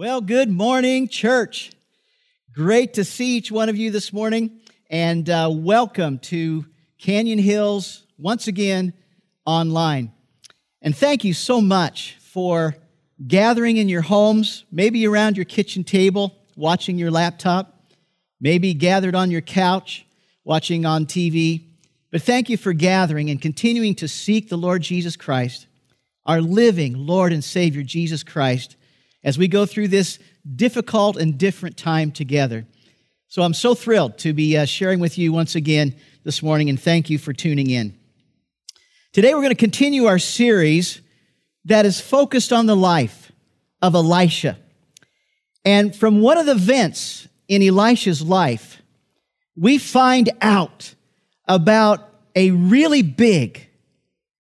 Well, good morning, church. Great to see each one of you this morning, and uh, welcome to Canyon Hills once again online. And thank you so much for gathering in your homes, maybe around your kitchen table, watching your laptop, maybe gathered on your couch, watching on TV. But thank you for gathering and continuing to seek the Lord Jesus Christ, our living Lord and Savior, Jesus Christ as we go through this difficult and different time together. So I'm so thrilled to be uh, sharing with you once again this morning, and thank you for tuning in. Today, we're going to continue our series that is focused on the life of Elisha. And from one of the events in Elisha's life, we find out about a really big,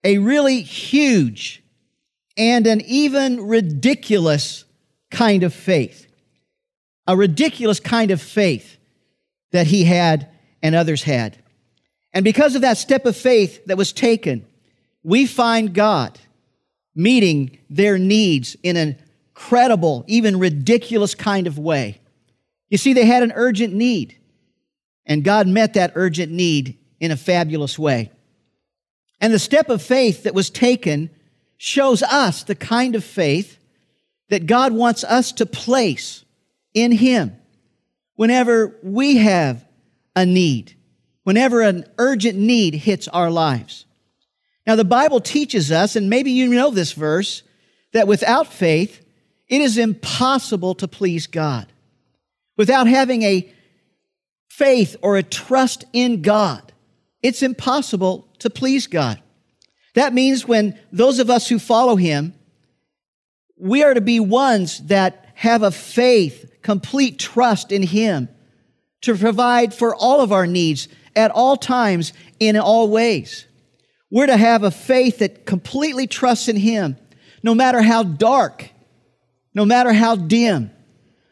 a really huge, and an even ridiculous kind of faith. A ridiculous kind of faith that he had and others had. And because of that step of faith that was taken, we find God meeting their needs in an incredible, even ridiculous kind of way. You see, they had an urgent need, and God met that urgent need in a fabulous way. And the step of faith that was taken shows us the kind of faith that God wants us to place in Him whenever we have a need, whenever an urgent need hits our lives. Now, the Bible teaches us, and maybe you know this verse, that without faith, it is impossible to please God. Without having a faith or a trust in God, it's impossible to please God. That means when those of us who follow him, we are to be ones that have a faith, complete trust in him to provide for all of our needs at all times in all ways. We're to have a faith that completely trusts in him, no matter how dark, no matter how dim,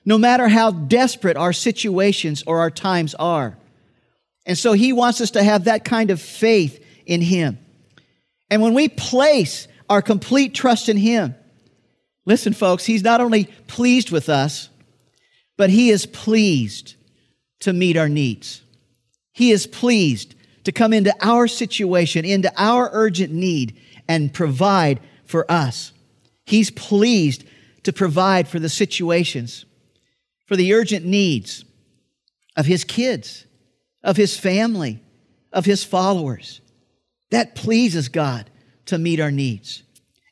no matter how desperate our situations or our times are. And so he wants us to have that kind of faith in him. And when we place our complete trust in Him, listen, folks, He's not only pleased with us, but He is pleased to meet our needs. He is pleased to come into our situation, into our urgent need, and provide for us. He's pleased to provide for the situations, for the urgent needs of His kids, of His family, of His followers. That pleases God to meet our needs.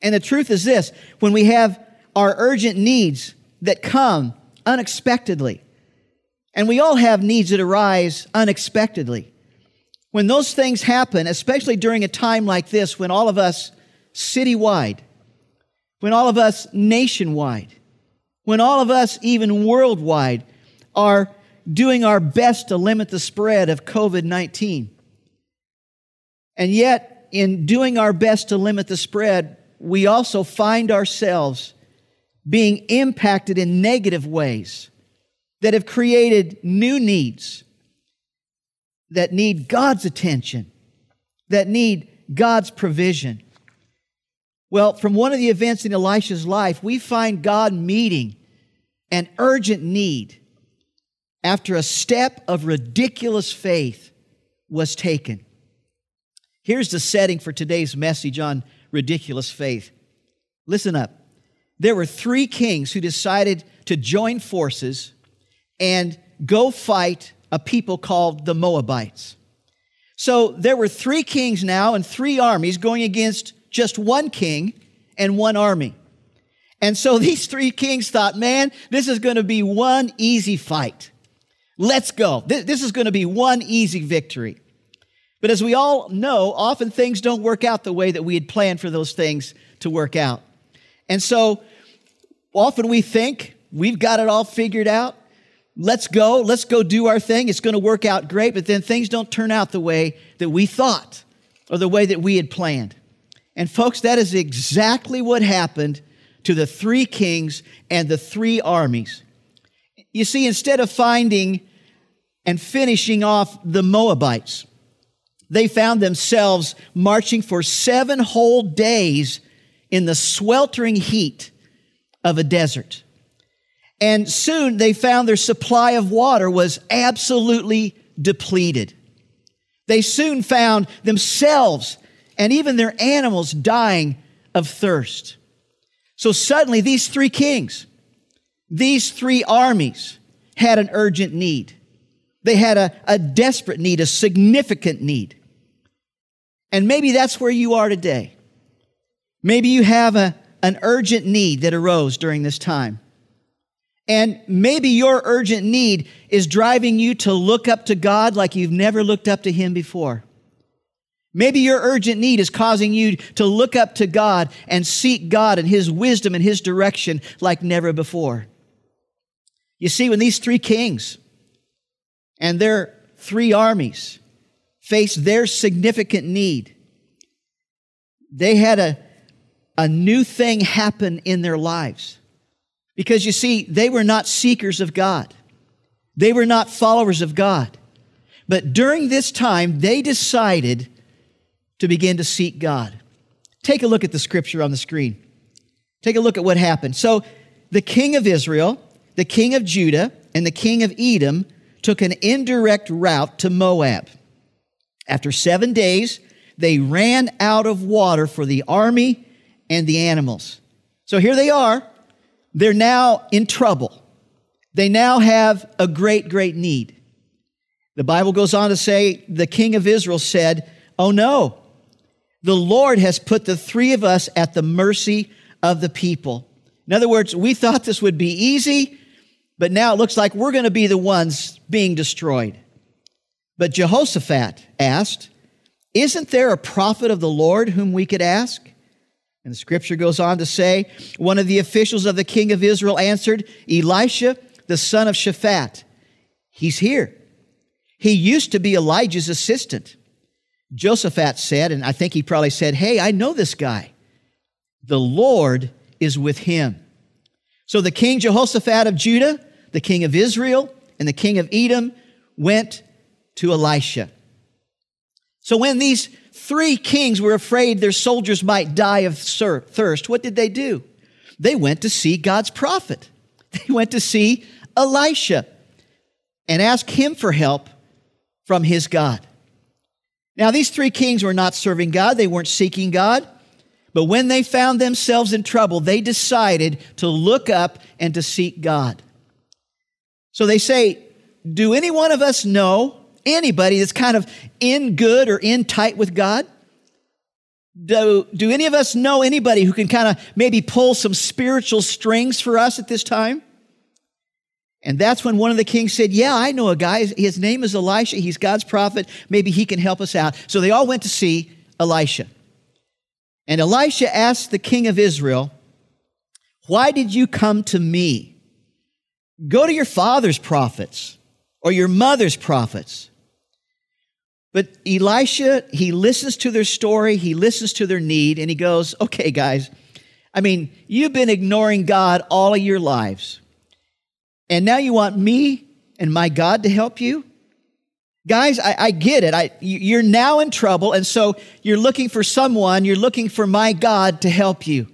And the truth is this when we have our urgent needs that come unexpectedly, and we all have needs that arise unexpectedly. When those things happen, especially during a time like this, when all of us citywide, when all of us nationwide, when all of us even worldwide are doing our best to limit the spread of COVID 19, and yet, in doing our best to limit the spread, we also find ourselves being impacted in negative ways that have created new needs that need God's attention, that need God's provision. Well, from one of the events in Elisha's life, we find God meeting an urgent need after a step of ridiculous faith was taken. Here's the setting for today's message on ridiculous faith. Listen up. There were three kings who decided to join forces and go fight a people called the Moabites. So there were three kings now and three armies going against just one king and one army. And so these three kings thought, man, this is going to be one easy fight. Let's go. This is going to be one easy victory. But as we all know, often things don't work out the way that we had planned for those things to work out. And so often we think we've got it all figured out. Let's go. Let's go do our thing. It's going to work out great. But then things don't turn out the way that we thought or the way that we had planned. And folks, that is exactly what happened to the three kings and the three armies. You see, instead of finding and finishing off the Moabites, they found themselves marching for seven whole days in the sweltering heat of a desert. And soon they found their supply of water was absolutely depleted. They soon found themselves and even their animals dying of thirst. So suddenly, these three kings, these three armies had an urgent need. They had a, a desperate need, a significant need. And maybe that's where you are today. Maybe you have a, an urgent need that arose during this time. And maybe your urgent need is driving you to look up to God like you've never looked up to Him before. Maybe your urgent need is causing you to look up to God and seek God and His wisdom and His direction like never before. You see, when these three kings and their three armies faced their significant need, they had a, a new thing happen in their lives. Because you see, they were not seekers of God. They were not followers of God. But during this time, they decided to begin to seek God. Take a look at the scripture on the screen. Take a look at what happened. So, the king of Israel, the king of Judah, and the king of Edom took an indirect route to Moab. After seven days, they ran out of water for the army and the animals. So here they are they're now in trouble. They now have a great, great need. The Bible goes on to say the king of Israel said, Oh no, the Lord has put the three of us at the mercy of the people. In other words, we thought this would be easy, but now it looks like we're going to be the ones being destroyed. But Jehoshaphat asked, Isn't there a prophet of the Lord whom we could ask? And the scripture goes on to say, one of the officials of the king of Israel answered, Elisha, the son of Shaphat. He's here. He used to be Elijah's assistant. Jehoshaphat said, and I think he probably said, Hey, I know this guy. The Lord is with him. So the king Jehoshaphat of Judah, the king of Israel, and the king of Edom went to Elisha. So when these three kings were afraid their soldiers might die of thirst, what did they do? They went to see God's prophet. They went to see Elisha and ask him for help from his God. Now, these three kings were not serving God, they weren't seeking God. But when they found themselves in trouble, they decided to look up and to seek God. So they say, Do any one of us know anybody that's kind of in good or in tight with God? Do, do any of us know anybody who can kind of maybe pull some spiritual strings for us at this time? And that's when one of the kings said, Yeah, I know a guy. His name is Elisha. He's God's prophet. Maybe he can help us out. So they all went to see Elisha. And Elisha asked the king of Israel, Why did you come to me? Go to your father's prophets or your mother's prophets. But Elisha, he listens to their story, he listens to their need, and he goes, Okay, guys, I mean, you've been ignoring God all of your lives. And now you want me and my God to help you? Guys, I, I get it. I, you're now in trouble, and so you're looking for someone, you're looking for my God to help you.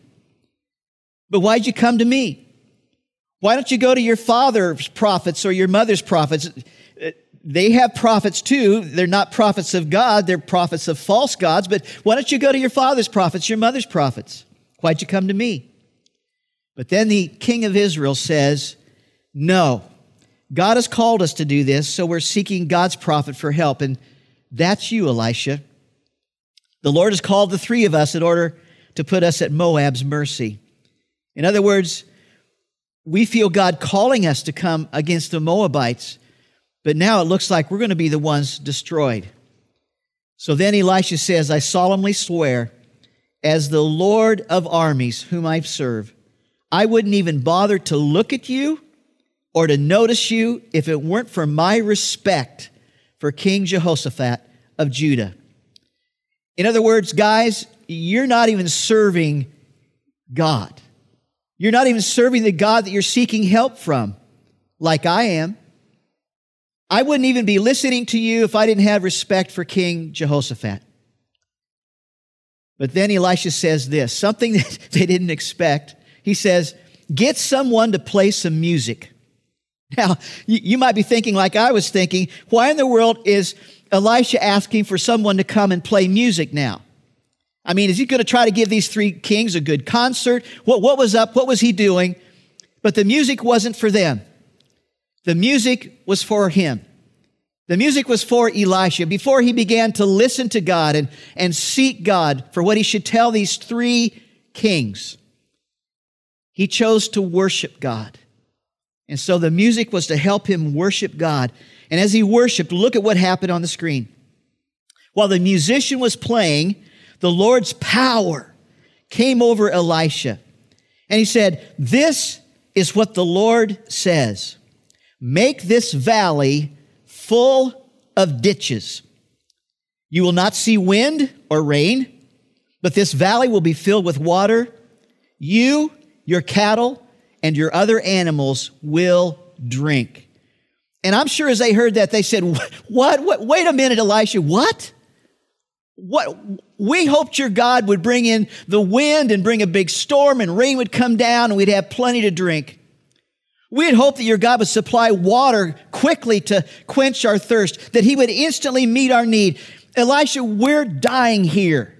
But why'd you come to me? Why don't you go to your father's prophets or your mother's prophets? They have prophets too. They're not prophets of God, they're prophets of false gods. But why don't you go to your father's prophets, your mother's prophets? Why'd you come to me? But then the king of Israel says, No, God has called us to do this, so we're seeking God's prophet for help. And that's you, Elisha. The Lord has called the three of us in order to put us at Moab's mercy. In other words, we feel God calling us to come against the Moabites but now it looks like we're going to be the ones destroyed. So then Elisha says, I solemnly swear, as the Lord of armies, whom I serve, I wouldn't even bother to look at you or to notice you if it weren't for my respect for King Jehoshaphat of Judah. In other words, guys, you're not even serving God. You're not even serving the God that you're seeking help from, like I am. I wouldn't even be listening to you if I didn't have respect for King Jehoshaphat. But then Elisha says this something that they didn't expect. He says, get someone to play some music. Now, you might be thinking, like I was thinking, why in the world is Elisha asking for someone to come and play music now? I mean, is he going to try to give these three kings a good concert? What, what was up? What was he doing? But the music wasn't for them. The music was for him. The music was for Elisha. Before he began to listen to God and, and seek God for what he should tell these three kings, he chose to worship God. And so the music was to help him worship God. And as he worshiped, look at what happened on the screen. While the musician was playing, the Lord's power came over Elisha. And he said, This is what the Lord says Make this valley full of ditches. You will not see wind or rain, but this valley will be filled with water. You, your cattle, and your other animals will drink. And I'm sure as they heard that, they said, What? what? Wait a minute, Elisha, what? What? We hoped your God would bring in the wind and bring a big storm and rain would come down and we'd have plenty to drink. We had hoped that your God would supply water quickly to quench our thirst, that he would instantly meet our need. Elisha, we're dying here.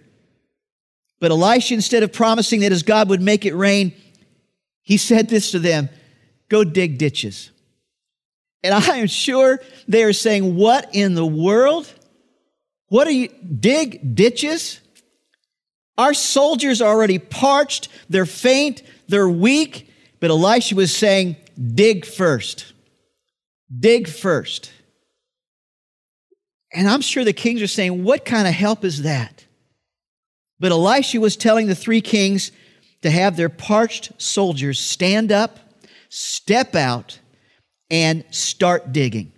But Elisha, instead of promising that his God would make it rain, he said this to them go dig ditches. And I am sure they are saying, What in the world? What are you, dig ditches? Our soldiers are already parched, they're faint, they're weak. But Elisha was saying, Dig first. Dig first. And I'm sure the kings are saying, What kind of help is that? But Elisha was telling the three kings, to have their parched soldiers stand up, step out, and start digging.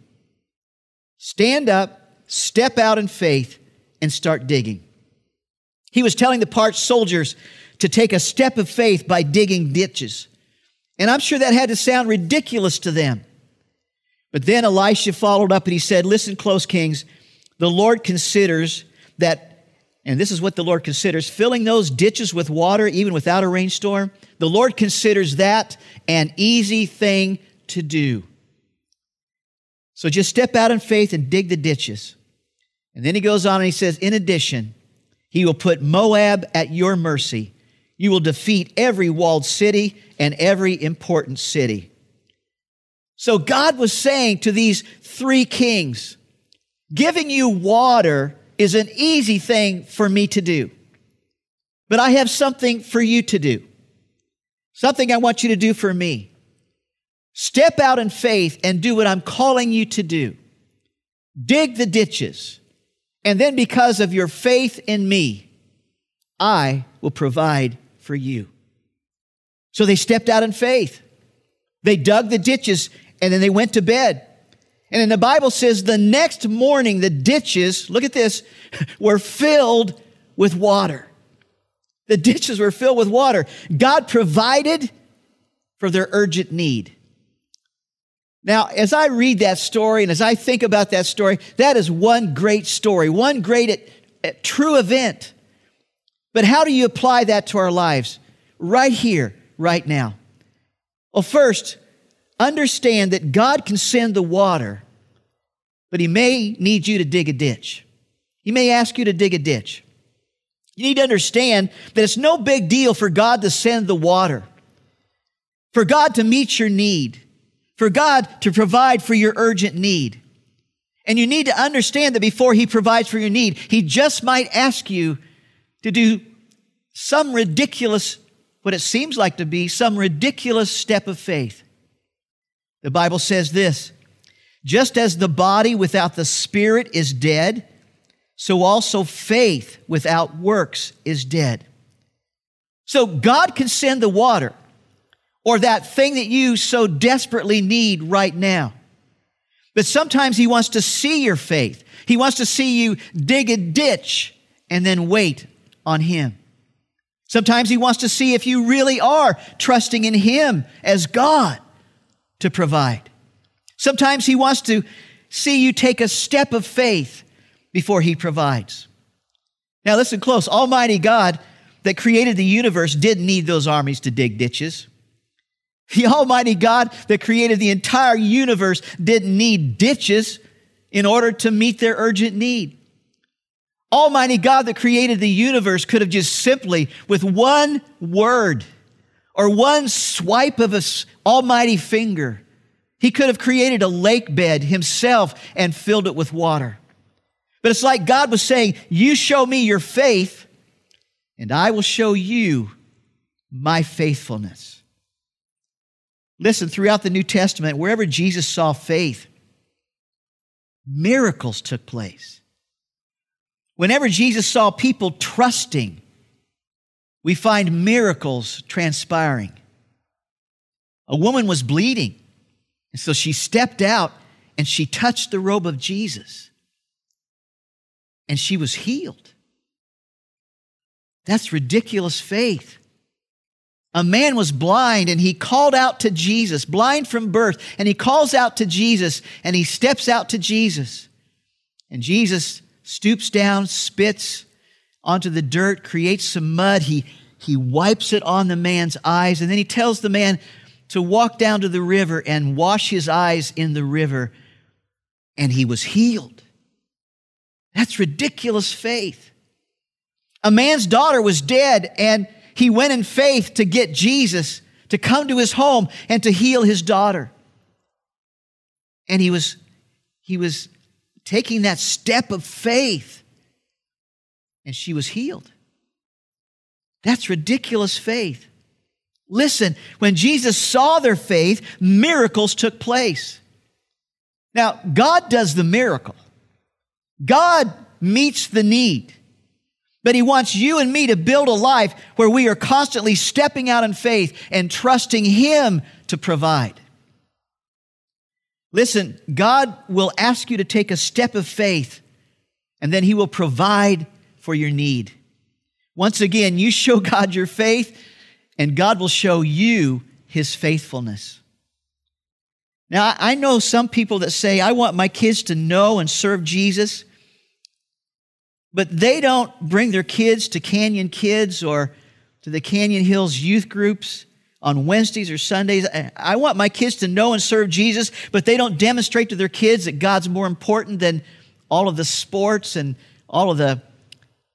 Stand up, step out in faith, and start digging. He was telling the parched soldiers to take a step of faith by digging ditches. And I'm sure that had to sound ridiculous to them. But then Elisha followed up and he said, Listen close, kings. The Lord considers that and this is what the Lord considers filling those ditches with water, even without a rainstorm. The Lord considers that an easy thing to do. So just step out in faith and dig the ditches. And then he goes on and he says, In addition, he will put Moab at your mercy. You will defeat every walled city and every important city. So God was saying to these three kings, giving you water is an easy thing for me to do. But I have something for you to do. Something I want you to do for me. Step out in faith and do what I'm calling you to do. Dig the ditches. And then, because of your faith in me, I will provide for you. So they stepped out in faith. They dug the ditches and then they went to bed. And then the Bible says the next morning, the ditches, look at this, were filled with water. The ditches were filled with water. God provided for their urgent need. Now, as I read that story and as I think about that story, that is one great story, one great at, at true event. But how do you apply that to our lives? Right here, right now. Well, first, understand that God can send the water, but He may need you to dig a ditch. He may ask you to dig a ditch. You need to understand that it's no big deal for God to send the water, for God to meet your need, for God to provide for your urgent need. And you need to understand that before He provides for your need, He just might ask you to do some ridiculous, what it seems like to be, some ridiculous step of faith. The Bible says this just as the body without the spirit is dead, so also faith without works is dead. So God can send the water or that thing that you so desperately need right now. But sometimes He wants to see your faith. He wants to see you dig a ditch and then wait on Him. Sometimes He wants to see if you really are trusting in Him as God to provide. Sometimes He wants to see you take a step of faith before He provides. Now, listen close. Almighty God that created the universe didn't need those armies to dig ditches. The Almighty God that created the entire universe didn't need ditches in order to meet their urgent need. Almighty God that created the universe could have just simply, with one word or one swipe of his almighty finger, he could have created a lake bed himself and filled it with water. But it's like God was saying, You show me your faith, and I will show you my faithfulness. Listen, throughout the New Testament, wherever Jesus saw faith, miracles took place. Whenever Jesus saw people trusting, we find miracles transpiring. A woman was bleeding, and so she stepped out and she touched the robe of Jesus, and she was healed. That's ridiculous faith. A man was blind and he called out to Jesus, blind from birth, and he calls out to Jesus and he steps out to Jesus. And Jesus stoops down, spits onto the dirt, creates some mud. He, he wipes it on the man's eyes, and then he tells the man to walk down to the river and wash his eyes in the river. And he was healed. That's ridiculous faith. A man's daughter was dead, and he went in faith to get Jesus to come to his home and to heal his daughter. And he was, he was taking that step of faith, and she was healed. That's ridiculous faith. Listen, when Jesus saw their faith, miracles took place. Now, God does the miracle. God meets the need. But He wants you and me to build a life where we are constantly stepping out in faith and trusting Him to provide. Listen, God will ask you to take a step of faith, and then He will provide for your need. Once again, you show God your faith, and God will show you His faithfulness. Now, I know some people that say, I want my kids to know and serve Jesus, but they don't bring their kids to Canyon Kids or to the Canyon Hills youth groups on Wednesdays or Sundays. I want my kids to know and serve Jesus, but they don't demonstrate to their kids that God's more important than all of the sports and all of the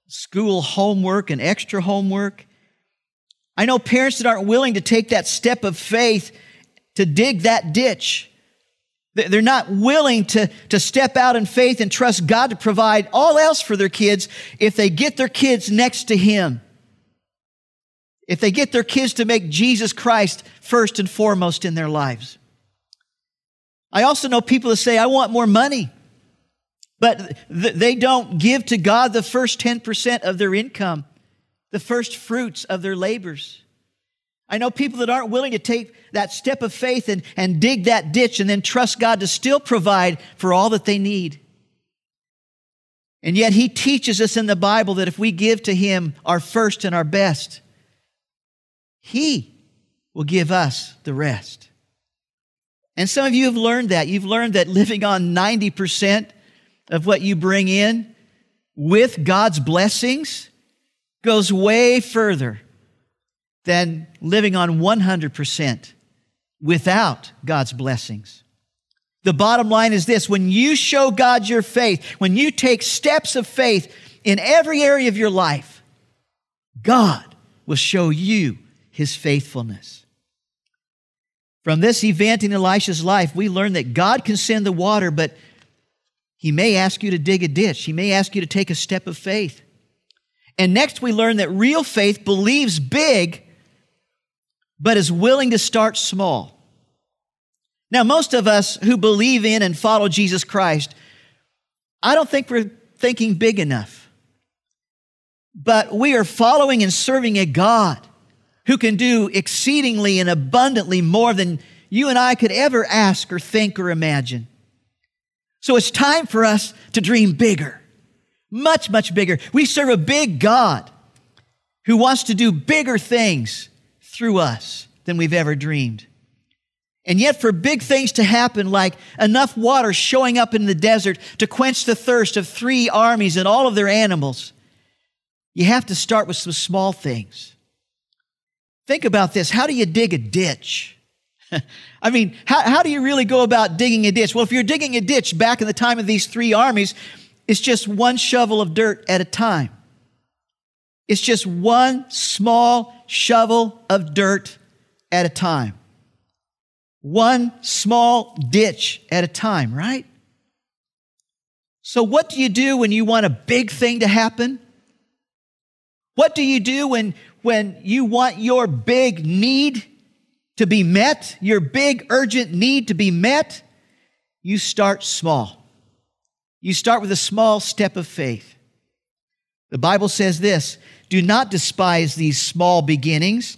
school homework and extra homework. I know parents that aren't willing to take that step of faith to dig that ditch. They're not willing to, to step out in faith and trust God to provide all else for their kids if they get their kids next to Him if they get their kids to make Jesus Christ first and foremost in their lives. I also know people that say, I want more money, but th- they don't give to God the first 10% of their income, the first fruits of their labors. I know people that aren't willing to take that step of faith and, and dig that ditch and then trust God to still provide for all that they need. And yet, He teaches us in the Bible that if we give to Him our first and our best, he will give us the rest. And some of you have learned that. You've learned that living on 90% of what you bring in with God's blessings goes way further than living on 100% without God's blessings. The bottom line is this when you show God your faith, when you take steps of faith in every area of your life, God will show you his faithfulness. From this event in Elisha's life, we learn that God can send the water, but he may ask you to dig a ditch. He may ask you to take a step of faith. And next, we learn that real faith believes big, but is willing to start small. Now, most of us who believe in and follow Jesus Christ, I don't think we're thinking big enough. But we are following and serving a God who can do exceedingly and abundantly more than you and I could ever ask or think or imagine. So it's time for us to dream bigger, much, much bigger. We serve a big God who wants to do bigger things through us than we've ever dreamed. And yet, for big things to happen, like enough water showing up in the desert to quench the thirst of three armies and all of their animals, you have to start with some small things. Think about this. How do you dig a ditch? I mean, how, how do you really go about digging a ditch? Well, if you're digging a ditch back in the time of these three armies, it's just one shovel of dirt at a time. It's just one small shovel of dirt at a time. One small ditch at a time, right? So, what do you do when you want a big thing to happen? What do you do when, when you want your big need to be met, your big urgent need to be met? You start small. You start with a small step of faith. The Bible says this do not despise these small beginnings,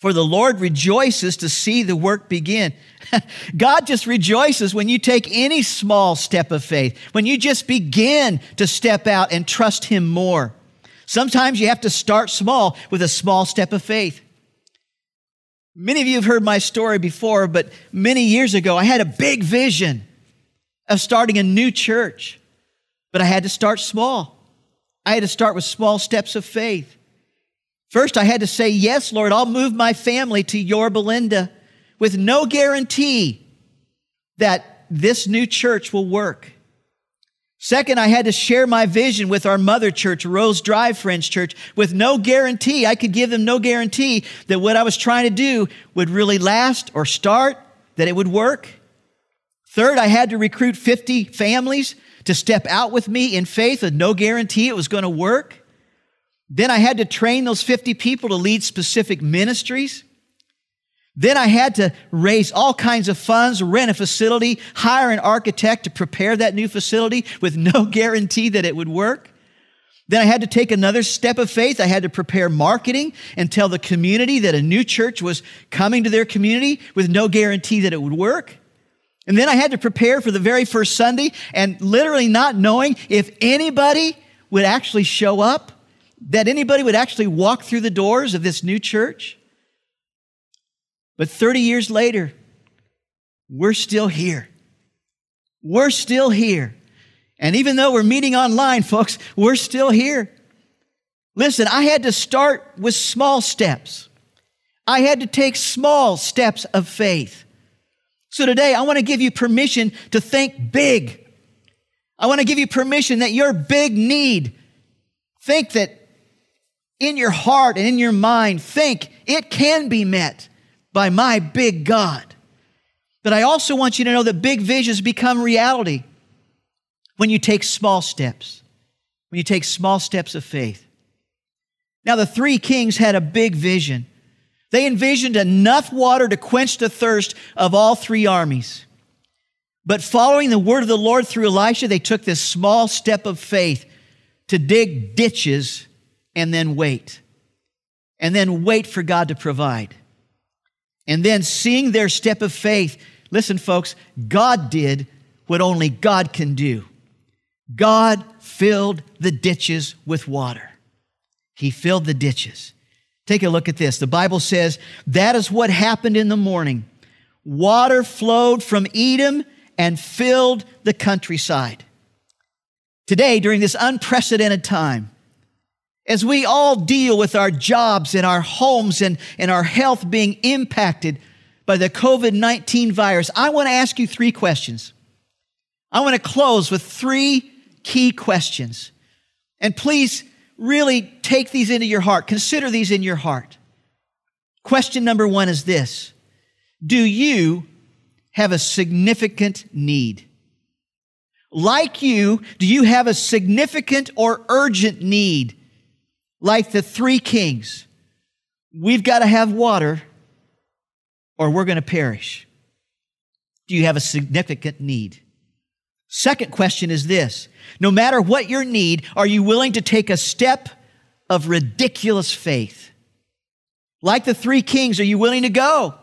for the Lord rejoices to see the work begin. God just rejoices when you take any small step of faith, when you just begin to step out and trust Him more. Sometimes you have to start small with a small step of faith. Many of you have heard my story before, but many years ago, I had a big vision of starting a new church, but I had to start small. I had to start with small steps of faith. First, I had to say, Yes, Lord, I'll move my family to Yorba Linda with no guarantee that this new church will work. Second, I had to share my vision with our mother church, Rose Drive Friends Church, with no guarantee. I could give them no guarantee that what I was trying to do would really last or start, that it would work. Third, I had to recruit 50 families to step out with me in faith with no guarantee it was going to work. Then I had to train those 50 people to lead specific ministries. Then I had to raise all kinds of funds, rent a facility, hire an architect to prepare that new facility with no guarantee that it would work. Then I had to take another step of faith. I had to prepare marketing and tell the community that a new church was coming to their community with no guarantee that it would work. And then I had to prepare for the very first Sunday and literally not knowing if anybody would actually show up that anybody would actually walk through the doors of this new church. But 30 years later, we're still here. We're still here. And even though we're meeting online, folks, we're still here. Listen, I had to start with small steps. I had to take small steps of faith. So today, I want to give you permission to think big. I want to give you permission that your big need, think that in your heart and in your mind, think it can be met by my big God. But I also want you to know that big visions become reality when you take small steps, when you take small steps of faith. Now, the three kings had a big vision. They envisioned enough water to quench the thirst of all three armies. But following the word of the Lord through Elisha, they took this small step of faith to dig ditches and then wait. And then wait for God to provide. And then seeing their step of faith, listen, folks, God did what only God can do. God filled the ditches with water. He filled the ditches. Take a look at this. The Bible says that is what happened in the morning. Water flowed from Edom and filled the countryside. Today, during this unprecedented time, as we all deal with our jobs and our homes and, and our health being impacted by the COVID 19 virus, I want to ask you three questions. I want to close with three key questions. And please really take these into your heart. Consider these in your heart. Question number one is this Do you have a significant need? Like you, do you have a significant or urgent need? Like the three kings, we've got to have water or we're going to perish. Do you have a significant need? Second question is this No matter what your need, are you willing to take a step of ridiculous faith? Like the three kings, are you willing to go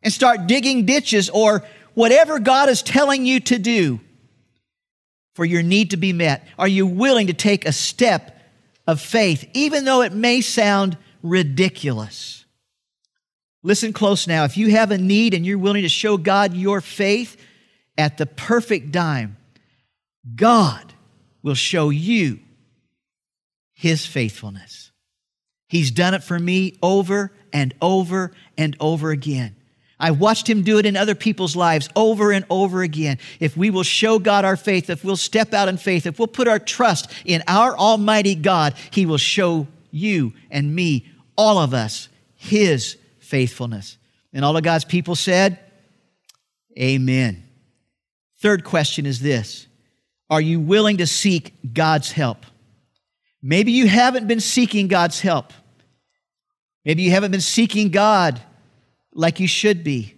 and start digging ditches or whatever God is telling you to do for your need to be met? Are you willing to take a step of faith, even though it may sound ridiculous. Listen close now. If you have a need and you're willing to show God your faith at the perfect time, God will show you his faithfulness. He's done it for me over and over and over again. I've watched him do it in other people's lives over and over again. If we will show God our faith, if we'll step out in faith, if we'll put our trust in our Almighty God, he will show you and me, all of us, his faithfulness. And all of God's people said, Amen. Third question is this Are you willing to seek God's help? Maybe you haven't been seeking God's help. Maybe you haven't been seeking God like you should be.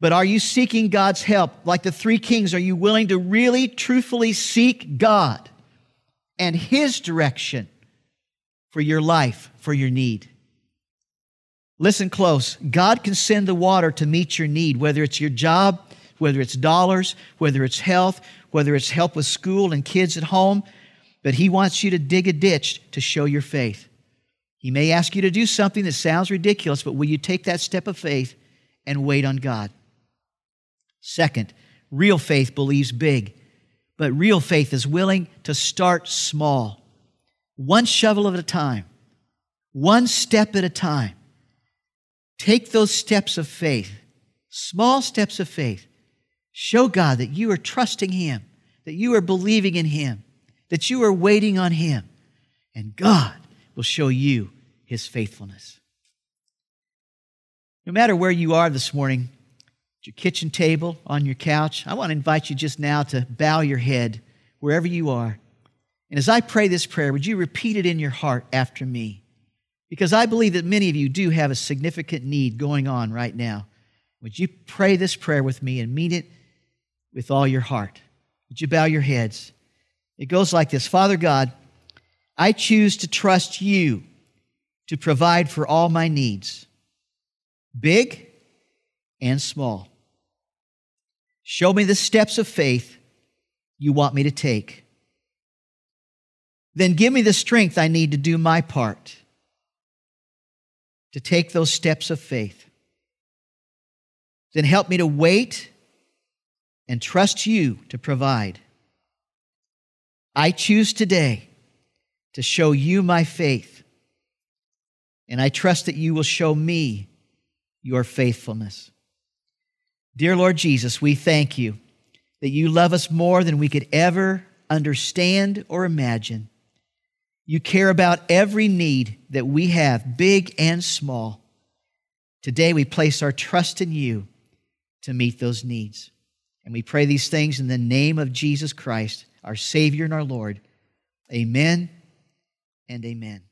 But are you seeking God's help? Like the three kings, are you willing to really, truthfully seek God and His direction for your life, for your need? Listen close. God can send the water to meet your need, whether it's your job, whether it's dollars, whether it's health, whether it's help with school and kids at home. But He wants you to dig a ditch to show your faith. He may ask you to do something that sounds ridiculous, but will you take that step of faith and wait on God? Second, real faith believes big, but real faith is willing to start small, one shovel at a time, one step at a time. Take those steps of faith, small steps of faith. Show God that you are trusting Him, that you are believing in Him, that you are waiting on Him, and God will show you his faithfulness. No matter where you are this morning, at your kitchen table, on your couch, I want to invite you just now to bow your head wherever you are. And as I pray this prayer, would you repeat it in your heart after me? Because I believe that many of you do have a significant need going on right now. Would you pray this prayer with me and mean it with all your heart? Would you bow your heads? It goes like this Father God, I choose to trust you to provide for all my needs, big and small. Show me the steps of faith you want me to take. Then give me the strength I need to do my part, to take those steps of faith. Then help me to wait and trust you to provide. I choose today to show you my faith. And I trust that you will show me your faithfulness. Dear Lord Jesus, we thank you that you love us more than we could ever understand or imagine. You care about every need that we have, big and small. Today we place our trust in you to meet those needs. And we pray these things in the name of Jesus Christ, our Savior and our Lord. Amen and amen.